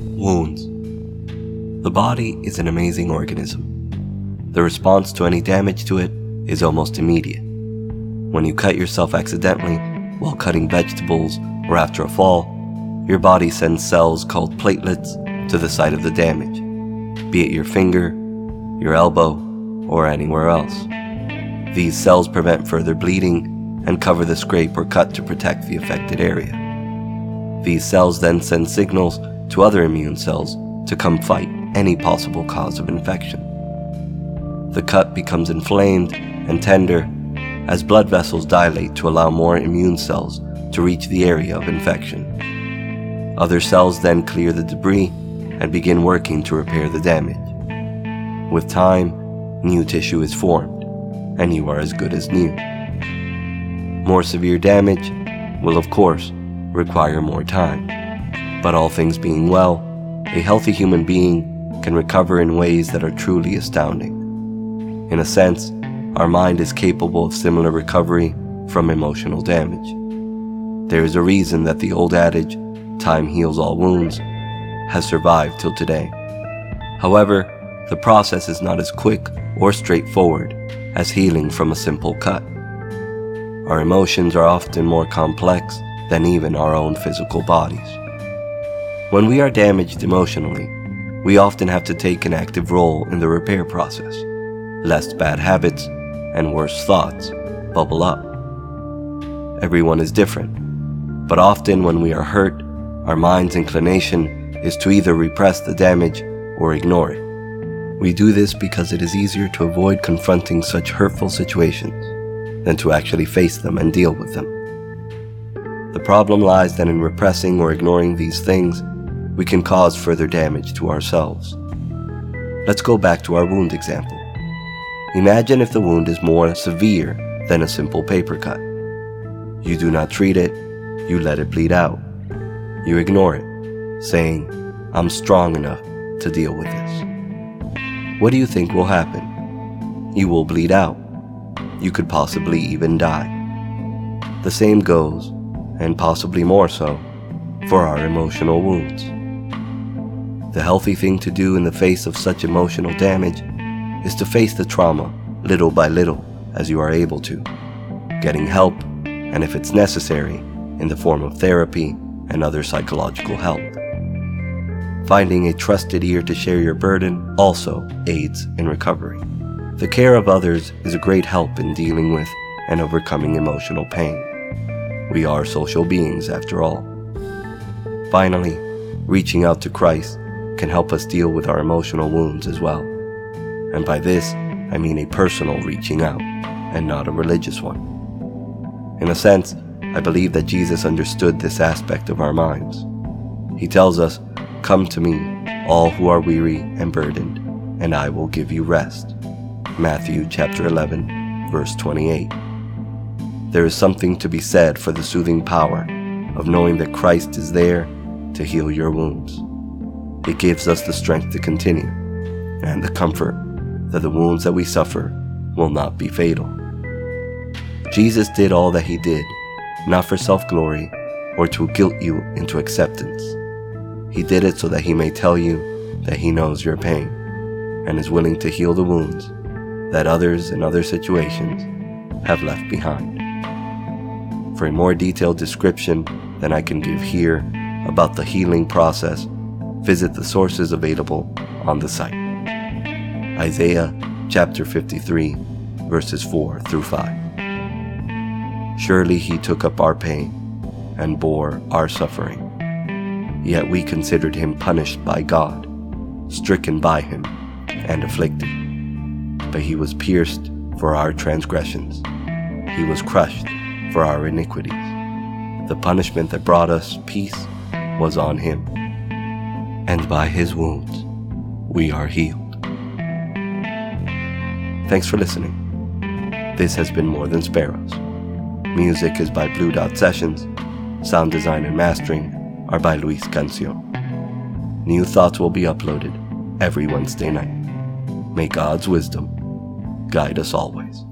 Wounds. The body is an amazing organism. The response to any damage to it is almost immediate. When you cut yourself accidentally while cutting vegetables or after a fall, your body sends cells called platelets to the site of the damage, be it your finger, your elbow, or anywhere else. These cells prevent further bleeding and cover the scrape or cut to protect the affected area. These cells then send signals to other immune cells to come fight any possible cause of infection. The cut becomes inflamed and tender as blood vessels dilate to allow more immune cells to reach the area of infection. Other cells then clear the debris and begin working to repair the damage. With time, new tissue is formed, and you are as good as new. More severe damage will, of course, require more time. But all things being well, a healthy human being can recover in ways that are truly astounding. In a sense, our mind is capable of similar recovery from emotional damage. There is a reason that the old adage, time heals all wounds, has survived till today. However, the process is not as quick or straightforward as healing from a simple cut. Our emotions are often more complex than even our own physical bodies. When we are damaged emotionally, we often have to take an active role in the repair process, lest bad habits and worse thoughts bubble up. Everyone is different, but often when we are hurt, our mind's inclination is to either repress the damage or ignore it. We do this because it is easier to avoid confronting such hurtful situations than to actually face them and deal with them. The problem lies that in repressing or ignoring these things, we can cause further damage to ourselves. Let's go back to our wound example. Imagine if the wound is more severe than a simple paper cut. You do not treat it, you let it bleed out. You ignore it, saying, I'm strong enough to deal with this. What do you think will happen? You will bleed out. You could possibly even die. The same goes, and possibly more so, for our emotional wounds. The healthy thing to do in the face of such emotional damage is to face the trauma little by little as you are able to, getting help, and if it's necessary, in the form of therapy and other psychological help. Finding a trusted ear to share your burden also aids in recovery. The care of others is a great help in dealing with and overcoming emotional pain. We are social beings after all. Finally, reaching out to Christ can help us deal with our emotional wounds as well. And by this, I mean a personal reaching out and not a religious one. In a sense, I believe that Jesus understood this aspect of our minds. He tells us, Come to me, all who are weary and burdened, and I will give you rest. Matthew chapter 11, verse 28. There is something to be said for the soothing power of knowing that Christ is there to heal your wounds. It gives us the strength to continue and the comfort that the wounds that we suffer will not be fatal. Jesus did all that he did, not for self glory or to guilt you into acceptance. He did it so that he may tell you that he knows your pain and is willing to heal the wounds that others in other situations have left behind. For a more detailed description than I can give here about the healing process, visit the sources available on the site. Isaiah chapter 53, verses 4 through 5. Surely he took up our pain and bore our suffering. Yet we considered him punished by God, stricken by him, and afflicted. But he was pierced for our transgressions, he was crushed for our iniquities. The punishment that brought us peace was on him, and by his wounds we are healed. Thanks for listening. This has been More Than Sparrows. Music is by Blue Dot Sessions. Sound design and mastering are by Luis Cancio. New thoughts will be uploaded every Wednesday night. May God's wisdom guide us always.